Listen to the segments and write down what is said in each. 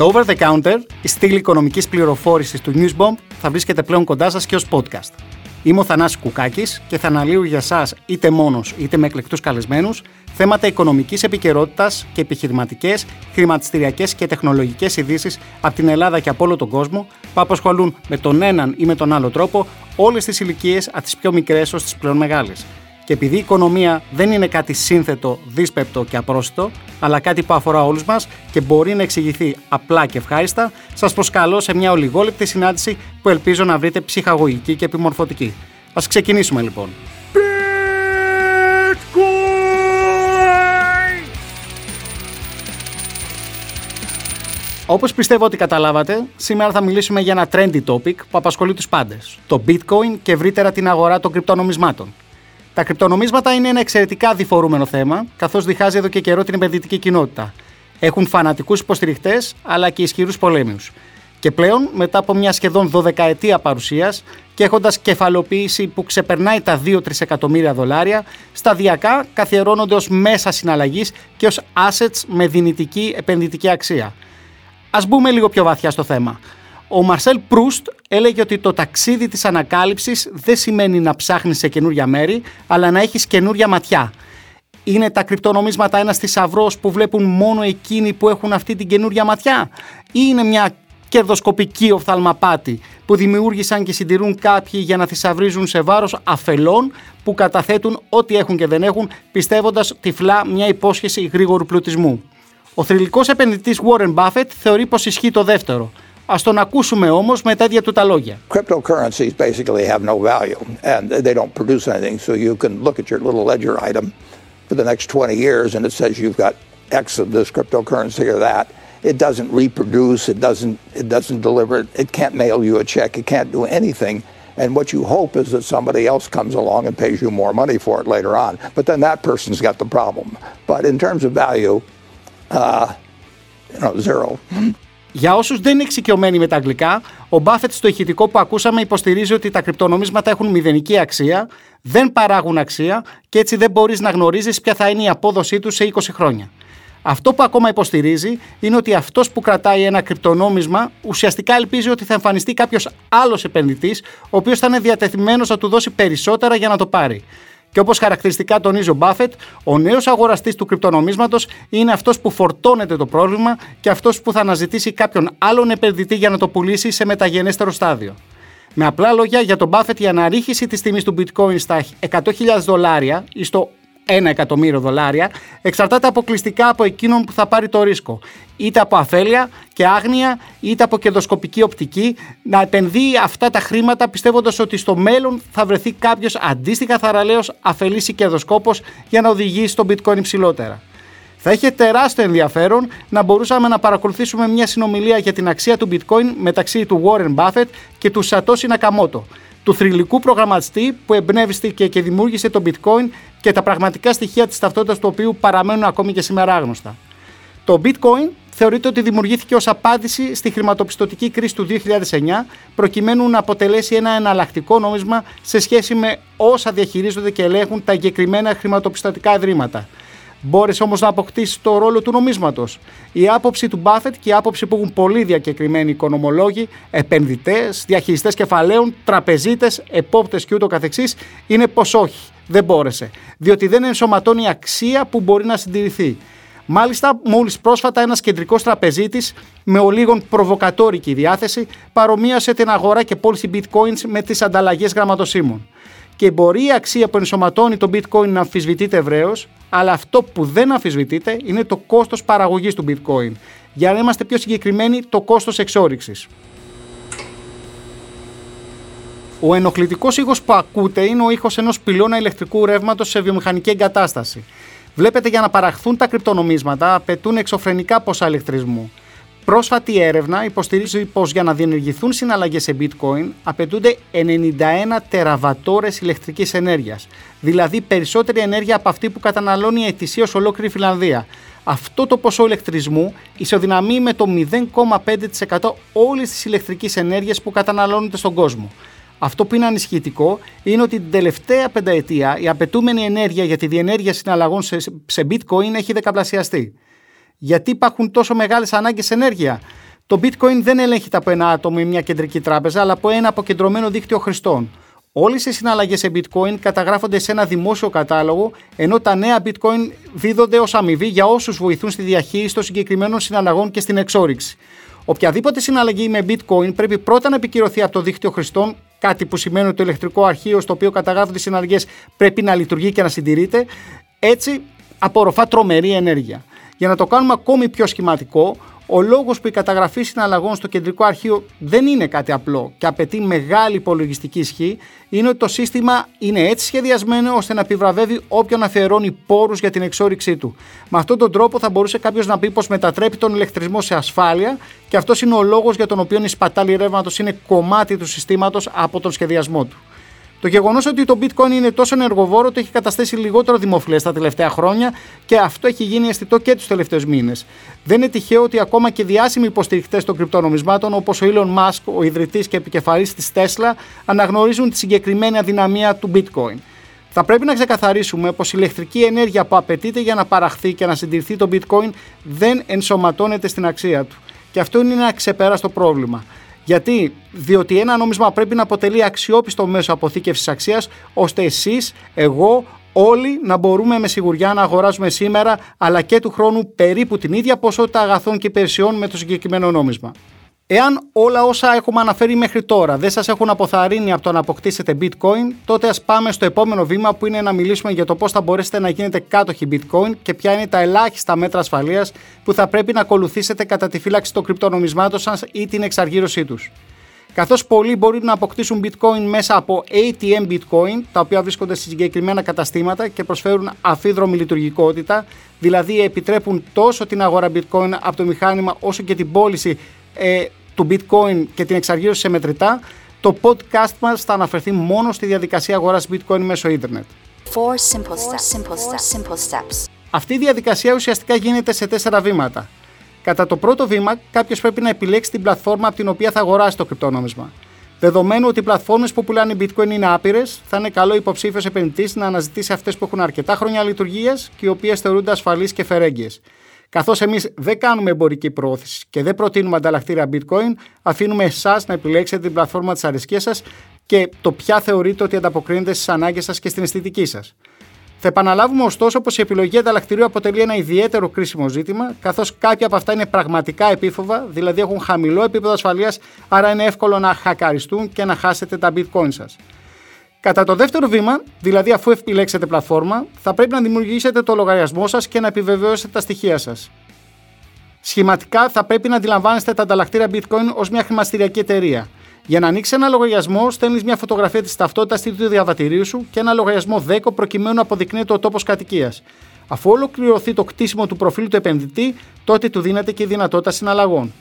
Το Over the Counter, η στήλη οικονομικής πληροφόρησης του Newsbomb, θα βρίσκεται πλέον κοντά σας και ως podcast. Είμαι ο Θανάσης Κουκάκης και θα αναλύω για σας είτε μόνος είτε με εκλεκτούς καλεσμένους θέματα οικονομικής επικαιρότητας και επιχειρηματικές, χρηματιστηριακές και τεχνολογικές ειδήσεις από την Ελλάδα και από όλο τον κόσμο που απασχολούν με τον έναν ή με τον άλλο τρόπο όλες τις ηλικίες από τις πιο μικρές ως τις πλέον μεγάλες. Και επειδή η οικονομία δεν είναι κάτι σύνθετο, δύσπεπτο και απρόσιτο, αλλά κάτι που αφορά όλους μας και μπορεί να εξηγηθεί απλά και ευχάριστα, σας προσκαλώ σε μια ολιγόλεπτη συνάντηση που ελπίζω να βρείτε ψυχαγωγική και επιμορφωτική. Α ξεκινήσουμε λοιπόν. Όπως πιστεύω ότι καταλάβατε, σήμερα θα μιλήσουμε για ένα trendy topic που απασχολεί τους πάντες. Το bitcoin και ευρύτερα την αγορά των κρυπτονομισμάτων. Τα κρυπτονομίσματα είναι ένα εξαιρετικά διφορούμενο θέμα, καθώς διχάζει εδώ και καιρό την επενδυτική κοινότητα. Έχουν φανατικούς υποστηριχτές, αλλά και ισχυρούς πολέμου. Και πλέον, μετά από μια σχεδόν 12 ετία παρουσίας και έχοντας κεφαλοποίηση που ξεπερνάει τα 2-3 εκατομμύρια δολάρια, σταδιακά καθιερώνονται ως μέσα συναλλαγής και ως assets με δυνητική επενδυτική αξία. Α μπούμε λίγο πιο βαθιά στο θέμα. Ο Μαρσέλ Προύστ έλεγε ότι το ταξίδι της ανακάλυψης δεν σημαίνει να ψάχνεις σε καινούρια μέρη, αλλά να έχεις καινούρια ματιά. Είναι τα κρυπτονομίσματα ένας θησαυρός που βλέπουν μόνο εκείνοι που έχουν αυτή την καινούρια ματιά; Ή είναι μια κερδοσκοπική οφθαλμαπάτη που δημιούργησαν και συντηρούν κάποιοι για να θησαυρίζουν σε βάρος αφελών που καταθέτουν ό,τι έχουν και δεν έχουν πιστεύοντας τυφλά μια υπόσχεση γρήγορου πλουτισμού; Ο θρηλυκός επενδυτής Warren Buffett θεωρεί πως ισχύει το δεύτερο – Ας τον ακούσουμε όμως με τα ίδια του τα λόγια. Cryptocurrencies basically have no value and they don't produce anything so you can look at your little ledger item for the next 20 years and it says you've got X of this cryptocurrency or that. It doesn't reproduce, it doesn't it doesn't deliver, it can't mail you a check, it can't do anything. And what you hope is that somebody else comes along and pays you more money for it later on. But then that person's got the problem. But in terms of value, uh, you know, zero. Για όσους δεν είναι εξοικειωμένοι με τα αγγλικά, ο Μπάφετ στο ηχητικό που ακούσαμε υποστηρίζει ότι τα κρυπτονομίσματα έχουν μηδενική αξία, δεν παράγουν αξία και έτσι δεν μπορείς να γνωρίζεις ποια θα είναι η απόδοσή τους σε 20 χρόνια. Αυτό που ακόμα υποστηρίζει είναι ότι αυτός που κρατάει ένα κρυπτονόμισμα ουσιαστικά ελπίζει ότι θα εμφανιστεί κάποιος άλλος επενδυτής, ο οποίος θα είναι διατεθειμένος να του δώσει περισσότερα για να το πάρει. Και όπως χαρακτηριστικά τονίζει ο Μπάφετ, ο νέος αγοραστής του κρυπτονομίσματος είναι αυτός που φορτώνεται το πρόβλημα και αυτός που θα αναζητήσει κάποιον άλλον επενδυτή για να το πουλήσει σε μεταγενέστερο στάδιο. Με απλά λόγια, για τον Μπάφετ η αναρρίχηση της τιμής του bitcoin στα 100.000 δολάρια ή στο 1 εκατομμύριο δολάρια εξαρτάται αποκλειστικά από εκείνον που θα πάρει το ρίσκο. Είτε από αφέλεια και άγνοια, είτε από κερδοσκοπική οπτική, να επενδύει αυτά τα χρήματα πιστεύοντας ότι στο μέλλον θα βρεθεί κάποιος αντίστοιχα θαραλέος αφελής ή κερδοσκόπος για να οδηγήσει τον bitcoin υψηλότερα. Θα είχε τεράστιο ενδιαφέρον να μπορούσαμε να παρακολουθήσουμε μια συνομιλία για την αξία του bitcoin μεταξύ του Warren Buffett και του Satoshi Nakamoto του θρηλυκού προγραμματιστή που εμπνεύστηκε και δημιούργησε το bitcoin και τα πραγματικά στοιχεία της ταυτότητας του οποίου παραμένουν ακόμη και σήμερα άγνωστα. Το bitcoin θεωρείται ότι δημιουργήθηκε ως απάντηση στη χρηματοπιστωτική κρίση του 2009 προκειμένου να αποτελέσει ένα εναλλακτικό νόμισμα σε σχέση με όσα διαχειρίζονται και ελέγχουν τα εγκεκριμένα χρηματοπιστωτικά ιδρύματα – Μπόρεσε όμως να αποκτήσει το ρόλο του νομίσματος. Η άποψη του Μπάφετ και η άποψη που έχουν πολύ διακεκριμένοι οικονομολόγοι, επενδυτές, διαχειριστές κεφαλαίων, τραπεζίτες, επόπτες κ.ο.κ. είναι πως όχι, δεν μπόρεσε. Διότι δεν ενσωματώνει αξία που μπορεί να συντηρηθεί. Μάλιστα, μόλις πρόσφατα ένας κεντρικός τραπεζίτης με ολίγων προβοκατόρικη διάθεση παρομοίασε την αγορά και πώληση bitcoins με τις ανταλλαγές γραμματοσύμων και μπορεί η αξία που ενσωματώνει το bitcoin να αμφισβητείται ευρέως, αλλά αυτό που δεν αμφισβητείται είναι το κόστος παραγωγής του bitcoin. Για να είμαστε πιο συγκεκριμένοι, το κόστος εξόριξης. Ο ενοχλητικός ήχο που ακούτε είναι ο ήχο ενός πυλώνα ηλεκτρικού ρεύματος σε βιομηχανική εγκατάσταση. Βλέπετε, για να παραχθούν τα κρυπτονομίσματα απαιτούν εξωφρενικά ποσά ηλεκτρισμού. Πρόσφατη έρευνα υποστηρίζει πως για να διενεργηθούν συναλλαγές σε bitcoin απαιτούνται 91 τεραβατόρες ηλεκτρικής ενέργειας, δηλαδή περισσότερη ενέργεια από αυτή που καταναλώνει ετησίως ολόκληρη Φιλανδία. Αυτό το ποσό ηλεκτρισμού ισοδυναμεί με το 0,5% όλης της ηλεκτρικής ενέργειας που καταναλώνεται στον κόσμο. Αυτό που είναι ανησυχητικό είναι ότι την τελευταία πενταετία η απαιτούμενη ενέργεια για τη διενέργεια συναλλαγών σε bitcoin έχει δεκαπλασιαστεί. Γιατί υπάρχουν τόσο μεγάλες ανάγκες ενέργεια; Το bitcoin δεν ελέγχεται από ένα άτομο ή μια κεντρική τράπεζα, αλλά από ένα αποκεντρωμένο δίκτυο χρηστών. Όλες οι συναλλαγές σε bitcoin καταγράφονται σε ένα δημόσιο κατάλογο, ενώ τα νέα bitcoin δίδονται ως αμοιβή για όσους βοηθούν στη διαχείριση των συγκεκριμένων συναλλαγών και στην εξόριξη. Οποιαδήποτε συναλλαγή με bitcoin πρέπει πρώτα να επικυρωθεί από το δίκτυο χρηστών, κάτι που σημαίνει ότι το ηλεκτρικό αρχείο στο οποίο καταγράφονται οι συναλλαγές πρέπει να λειτουργεί και να συντηρείται. Έτσι, απορροφά τρομερή ενέργεια. Για να το κάνουμε ακόμη πιο σχηματικό, ο λόγος που η καταγραφή συναλλαγών στο κεντρικό αρχείο δεν είναι κάτι απλό και απαιτεί μεγάλη υπολογιστική ισχύ, είναι ότι το σύστημα είναι έτσι σχεδιασμένο ώστε να επιβραβεύει όποιον αφιερώνει πόρους για την εξόριξή του. Με αυτόν τον τρόπο θα μπορούσε κάποιος να πει πως μετατρέπει τον ηλεκτρισμό σε ασφάλεια και αυτός είναι ο λόγος για τον οποίο η σπατάλη ρεύματος είναι κομμάτι του συστήματος από τον σχεδιασμό του. Το γεγονός ότι το bitcoin είναι τόσο ενεργοβόρο το έχει καταστήσει λιγότερο δημοφιλές τα τελευταία χρόνια και αυτό έχει γίνει αισθητό και τους τελευταίους μήνες. Δεν είναι τυχαίο ότι ακόμα και διάσημοι υποστηριχτέ των κρυπτονομισμάτων όπως ο Elon Musk, ο ιδρυτής και επικεφαλής της Tesla, αναγνωρίζουν τη συγκεκριμένη αδυναμία του bitcoin. Θα πρέπει να ξεκαθαρίσουμε πως η ηλεκτρική ενέργεια που απαιτείται για να παραχθεί και να συντηρηθεί το bitcoin δεν ενσωματώνεται στην αξία του. Και αυτό είναι ένα ξεπέραστο πρόβλημα. Γιατί, διότι ένα νόμισμα πρέπει να αποτελεί αξιόπιστο μέσο αποθήκευσης αξίας, ώστε εσείς, εγώ, όλοι να μπορούμε με σιγουριά να αγοράζουμε σήμερα αλλά και του χρόνου περίπου την ίδια ποσότητα αγαθών και υπηρεσιών με το συγκεκριμένο νόμισμα. Εάν όλα όσα έχουμε αναφέρει μέχρι τώρα δεν σας έχουν αποθαρρύνει από το να αποκτήσετε bitcoin, τότε ας πάμε στο επόμενο βήμα που είναι να μιλήσουμε για το πώς θα μπορέσετε να γίνετε κάτοχοι bitcoin και ποια είναι τα ελάχιστα μέτρα ασφαλείας που θα πρέπει να ακολουθήσετε κατά τη φύλαξη των κρυπτονομισμάτων σας ή την εξαργύρωσή τους. Καθώς πολλοί μπορούν να αποκτήσουν bitcoin μέσα από ATM bitcoin, τα οποία βρίσκονται σε συγκεκριμένα καταστήματα και προσφέρουν αφίδρομη λειτουργικότητα, δηλαδή επιτρέπουν τόσο την αγορά bitcoin από το μηχάνημα όσο και την πώληση ε, του bitcoin και την εξαργύρωση σε μετρητά, το podcast μας θα αναφερθεί μόνο στη διαδικασία αγοράς bitcoin μέσω ίντερνετ. Αυτή η διαδικασία ουσιαστικά γίνεται σε τέσσερα βήματα. Κατά το πρώτο βήμα, κάποιος πρέπει να επιλέξει την πλατφόρμα από την οποία θα αγοράσει το κρυπτόνομισμα. Δεδομένου ότι οι πλατφόρμες που πουλάνε bitcoin είναι άπειρες, θα είναι καλό υποψήφιος επενδυτής να αναζητήσει αυτές που έχουν αρκετά χρόνια λειτουργίας και οι οποίες θεωρούνται ασφαλείς και φερέγγιες. Καθώς εμείς δεν κάνουμε εμπορική προώθηση και δεν προτείνουμε ανταλλακτήρια bitcoin, αφήνουμε εσάς να επιλέξετε την πλατφόρμα της αρεσκία σας και το ποια θεωρείτε ότι ανταποκρίνεται στις ανάγκες σας και στην αισθητική σας. Θα επαναλάβουμε ωστόσο πως η επιλογή ανταλλακτηρίου αποτελεί ένα ιδιαίτερο κρίσιμο ζήτημα, καθώς κάποια από αυτά είναι πραγματικά επίφοβα, δηλαδή έχουν χαμηλό επίπεδο ασφαλείας, άρα είναι εύκολο να χακαριστούν και να χάσετε τα bitcoin σας. Κατά το δεύτερο βήμα, δηλαδή αφού επιλέξετε πλατφόρμα, θα πρέπει να δημιουργήσετε το λογαριασμό σας και να επιβεβαιώσετε τα στοιχεία σας. Σχηματικά θα πρέπει να αντιλαμβάνεστε τα ανταλλακτήρια bitcoin ως μια χρηματιστηριακή εταιρεία. Για να ανοίξει ένα λογαριασμό, στέλνεις μια φωτογραφία της ταυτότητας του διαβατηρίου σου και ένα λογαριασμό 10 προκειμένου να αποδεικνύεται ο τόπος κατοικίας. Αφού ολοκληρωθεί το κτίσιμο του προφίλ του επενδυτή, τότε του δίνεται και η δυνατότητα συναλλαγών.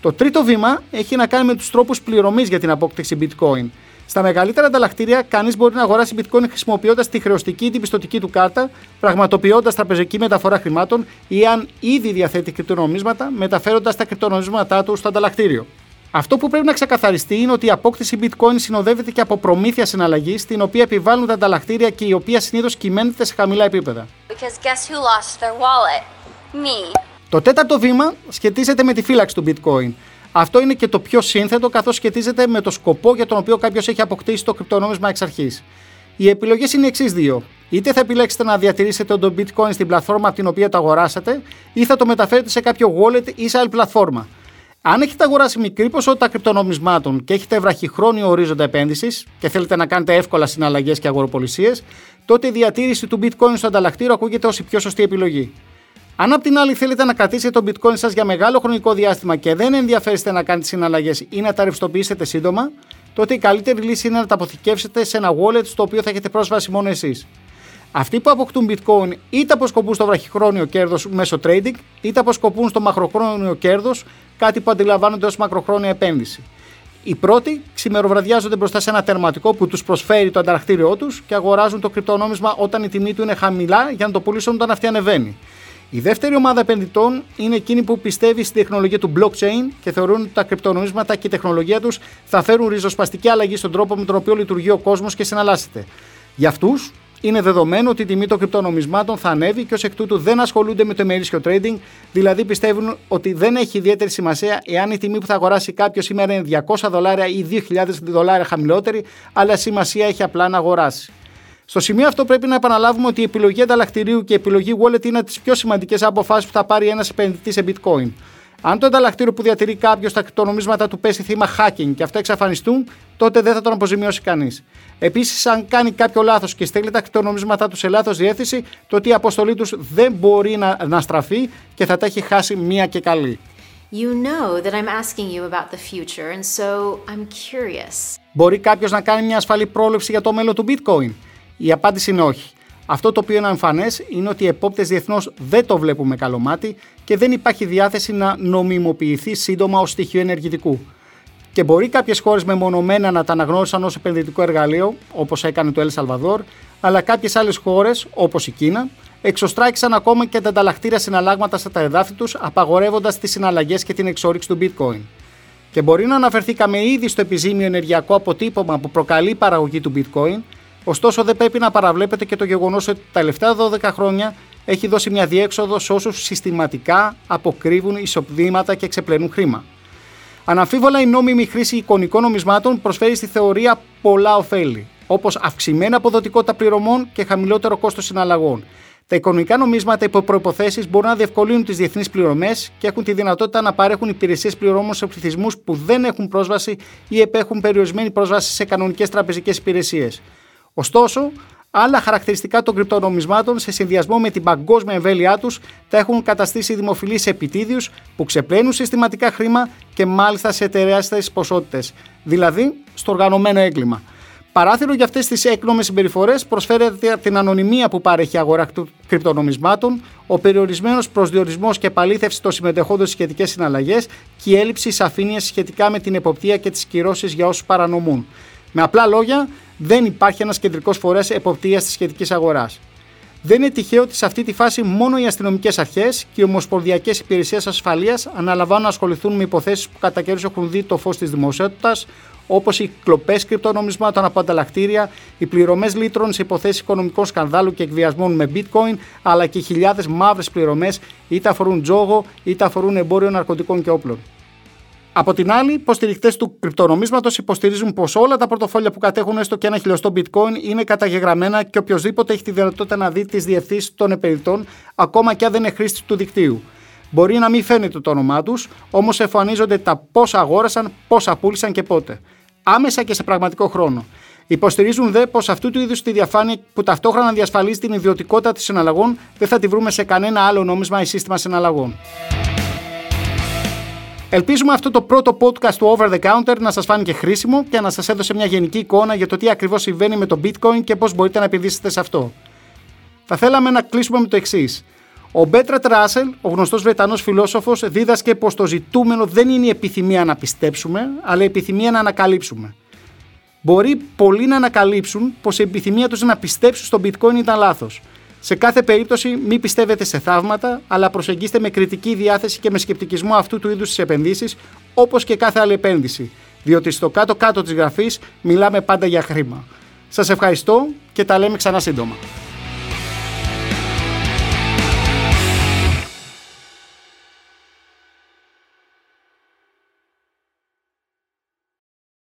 Το τρίτο βήμα έχει να κάνει με τους τρόπους πληρωμής για την απόκτηση bitcoin. Στα μεγαλύτερα ανταλλακτήρια, κανείς μπορεί να αγοράσει bitcoin χρησιμοποιώντας τη χρεωστική ή την πιστοτική του κάρτα, πραγματοποιώντας τραπεζική μεταφορά χρημάτων ή αν ήδη διαθέτει κρυπτονομίσματα, μεταφέροντας τα κρυπτονομίσματά του στο ανταλλακτήριο. Αυτό που πρέπει να ξεκαθαριστεί είναι ότι η απόκτηση bitcoin συνοδεύεται και από προμήθεια συναλλαγής, την οποία επιβάλλουν τα ανταλλακτήρια και η οποία συνήθως κυμαίνεται σε χαμηλά επίπεδα. Το τέταρτο βήμα σχετίζεται με τη φύλαξη του bitcoin. Αυτό είναι και το πιο σύνθετο, καθώς σχετίζεται με το σκοπό για τον οποίο κάποιος έχει αποκτήσει το κρυπτονόμισμα εξ αρχής. Οι επιλογές είναι οι εξής δύο. Είτε θα επιλέξετε να διατηρήσετε το bitcoin στην πλατφόρμα από την οποία το αγοράσατε, ή θα το μεταφέρετε σε κάποιο wallet ή σε άλλη πλατφόρμα. Αν έχετε αγοράσει μικρή ποσότητα κρυπτονομισμάτων και έχετε βραχυχρόνιο ορίζοντα επένδυσης και θέλετε να κάνετε εύκολα συναλλαγές και αγοροπολισίες, τότε η διατήρηση του bitcoin στο ανταλλακτήριο ακούγεται ως η πιο σωστή επιλογή. Αν απ' την άλλη θέλετε να κρατήσετε το bitcoin σας για μεγάλο χρονικό διάστημα και δεν ενδιαφέρεστε να κάνετε συναλλαγές ή να τα ρευστοποιήσετε σύντομα, τότε η καλύτερη λύση είναι να τα αποθηκεύσετε σε ένα wallet στο οποίο θα έχετε πρόσβαση μόνο εσείς. Αυτοί που αποκτούν bitcoin είτε αποσκοπούν στο βραχυχρόνιο κέρδος μέσω trading, είτε αποσκοπούν στο μακροχρόνιο κέρδος, κάτι που αντιλαμβάνονται ως μακροχρόνια επένδυση. Οι πρώτοι ξημεροβραδιάζονται μπροστά σε ένα τερματικό που τους προσφέρει το ανταρακτήριό τους και αγοράζουν το κρυπτονόμισμα όταν η τιμή του είναι χαμηλά για να το πουλήσουν όταν αυτή ανεβαίνει. Η δεύτερη ομάδα επενδυτών είναι εκείνη που πιστεύει στην τεχνολογία του blockchain και θεωρούν ότι τα κρυπτονομίσματα και η τεχνολογία τους θα φέρουν ριζοσπαστική αλλαγή στον τρόπο με τον οποίο λειτουργεί ο κόσμος και συναλλάσσεται. Για αυτούς, είναι δεδομένο ότι η τιμή των κρυπτονομισμάτων θα ανέβει και ως εκ τούτου δεν ασχολούνται με το ημερήσιο trading, δηλαδή πιστεύουν ότι δεν έχει ιδιαίτερη σημασία εάν η τιμή που θα αγοράσει κάποιος σήμερα είναι 200 δολάρια ή 2.000 δολάρια χαμηλότερη, αλλά σημασία έχει απλά να αγοράσει. Στο σημείο αυτό πρέπει να επαναλάβουμε ότι η επιλογή ανταλλακτηρίου και η επιλογή wallet είναι τις πιο σημαντικές αποφάσεις που θα πάρει ένας επενδυτής σε bitcoin. Αν το ανταλλακτήριο που διατηρεί κάποιος τα κρυπτονομίσματα του πέσει θύμα hacking και αυτά εξαφανιστούν, τότε δεν θα τον αποζημιώσει κανείς. Επίσης, αν κάνει κάποιο λάθος και στέλνει τα κρυπτονομίσματά τους σε λάθος διεύθυνση, τότε η αποστολή τους δεν μπορεί να, να στραφεί και θα τα έχει χάσει μία και καλή. You know that I'm asking you about the future and so I'm curious. Μπορεί κάποιος να κάνει μια ασφαλή πρόληψη για το μέλλον του bitcoin. Η απάντηση είναι όχι. Αυτό το οποίο είναι εμφανέ είναι ότι οι επόπτες διεθνώς δεν το βλέπουν με καλό μάτι και δεν υπάρχει διάθεση να νομιμοποιηθεί σύντομα ως στοιχείο ενεργητικού. Και μπορεί κάποιες χώρες μεμονωμένα να τα αναγνώρισαν ως επενδυτικό εργαλείο, όπως έκανε το Ελ Σαλβαδόρ, αλλά κάποιες άλλες χώρες, όπως η Κίνα, εξωστράκησαν ακόμα και τα ανταλλακτήρια συναλλάγματα στα εδάφη τους, απαγορεύοντας τις συναλλαγές και την εξόριξη του bitcoin. Και μπορεί να αναφερθήκαμε ήδη στο επιζήμιο ενεργειακό αποτύπωμα που προκαλεί η παραγωγή του bitcoin, Ωστόσο, δεν πρέπει να παραβλέπετε και το γεγονός ότι τα τελευταία 12 χρόνια έχει δώσει μια διέξοδο σε όσους συστηματικά αποκρύβουν εισοδήματα και ξεπλένουν χρήμα. Αναμφίβολα, η νόμιμη χρήση εικονικών νομισμάτων προσφέρει στη θεωρία πολλά ωφέλη, όπως αυξημένη αποδοτικότητα πληρωμών και χαμηλότερο κόστος συναλλαγών. Τα εικονικά νομίσματα υπό προποθέσει μπορούν να διευκολύνουν τις διεθνείς πληρωμές και έχουν τη δυνατότητα να παρέχουν υπηρεσίες πληρώμων σε πληθυσμούς που δεν έχουν πρόσβαση ή επέχουν περιορισμένη πρόσβαση σε κανονικές τραπεζικές υπηρεσίες. Ωστόσο, άλλα χαρακτηριστικά των κρυπτονομισμάτων σε συνδυασμό με την παγκόσμια εμβέλειά τους τα έχουν καταστήσει δημοφιλείς επιτίδιους που ξεπλένουν συστηματικά χρήμα και μάλιστα σε τεράστιες ποσότητες, δηλαδή στο οργανωμένο έγκλημα. Παράθυρο για αυτές τις έκνομες συμπεριφορές προσφέρεται την ανωνυμία που παρέχει η αγορά κρυπτονομισμάτων, ο περιορισμένος προσδιορισμός και επαλήθευση των συμμετεχόντων στις σχετικές συναλλαγές και η έλλειψη σαφήνειας σχετικά με την εποπτεία και τις κυρώσεις για όσους παρανομούν. Με απλά λόγια, δεν υπάρχει ένας κεντρικός φορέας εποπτείας της σχετικής αγοράς. Δεν είναι τυχαίο ότι σε αυτή τη φάση μόνο οι αστυνομικές αρχές και οι ομοσπονδιακές υπηρεσίες ασφαλείας αναλαμβάνουν να ασχοληθούν με υποθέσεις που κατά καιρούς έχουν δει το φως της δημοσιότητας, όπως οι κλοπές κρυπτονομισμάτων από ανταλλακτήρια, οι πληρωμές λίτρων σε υποθέσεις οικονομικών σκανδάλου και εκβιασμών με bitcoin, αλλά και χιλιάδες μαύρες πληρωμές είτε αφορούν τζόγο είτε αφορούν εμπόριο ναρκωτικών και όπλων. Από την άλλη, υποστηρικτέ του κρυπτονομίσματος υποστηρίζουν πως όλα τα πορτοφόλια που κατέχουν έστω και ένα χιλιοστό bitcoin είναι καταγεγραμμένα και οποιοδήποτε έχει τη δυνατότητα να δει τις διευθύνσεις των επενδυτών, ακόμα και αν δεν είναι χρήστη του δικτύου. Μπορεί να μην φαίνεται το όνομά τους, όμως εμφανίζονται τα πόσα αγόρασαν, πόσα πούλησαν και πότε. Άμεσα και σε πραγματικό χρόνο. Υποστηρίζουν δε πως αυτού του είδους τη διαφάνεια που ταυτόχρονα διασφαλίζει την ιδιωτικότητα των συναλλαγών δεν θα τη βρούμε σε κανένα άλλο νόμισμα ή σύστημα συναλλαγών. Ελπίζουμε αυτό το πρώτο podcast του Over the Counter να σας φάνηκε χρήσιμο και να σας έδωσε μια γενική εικόνα για το τι ακριβώς συμβαίνει με το bitcoin και πώς μπορείτε να επενδύσετε σε αυτό. Θα θέλαμε να κλείσουμε με το εξής. Ο Μπέρτραντ Ράσελ, ο γνωστός Βρετανός φιλόσοφος, δίδασκε πως το ζητούμενο δεν είναι η επιθυμία να πιστέψουμε, αλλά η επιθυμία να ανακαλύψουμε. Μπορεί πολλοί να ανακαλύψουν πως η επιθυμία τους να πιστέψουν στο bitcoin ήταν λάθος. Σε κάθε περίπτωση, μην πιστεύετε σε θαύματα, αλλά προσεγγίστε με κριτική διάθεση και με σκεπτικισμό αυτού του είδους τις επενδύσεις, όπως και κάθε άλλη επένδυση. Διότι στο κάτω-κάτω της γραφής μιλάμε πάντα για χρήμα. Σας ευχαριστώ και τα λέμε ξανά σύντομα.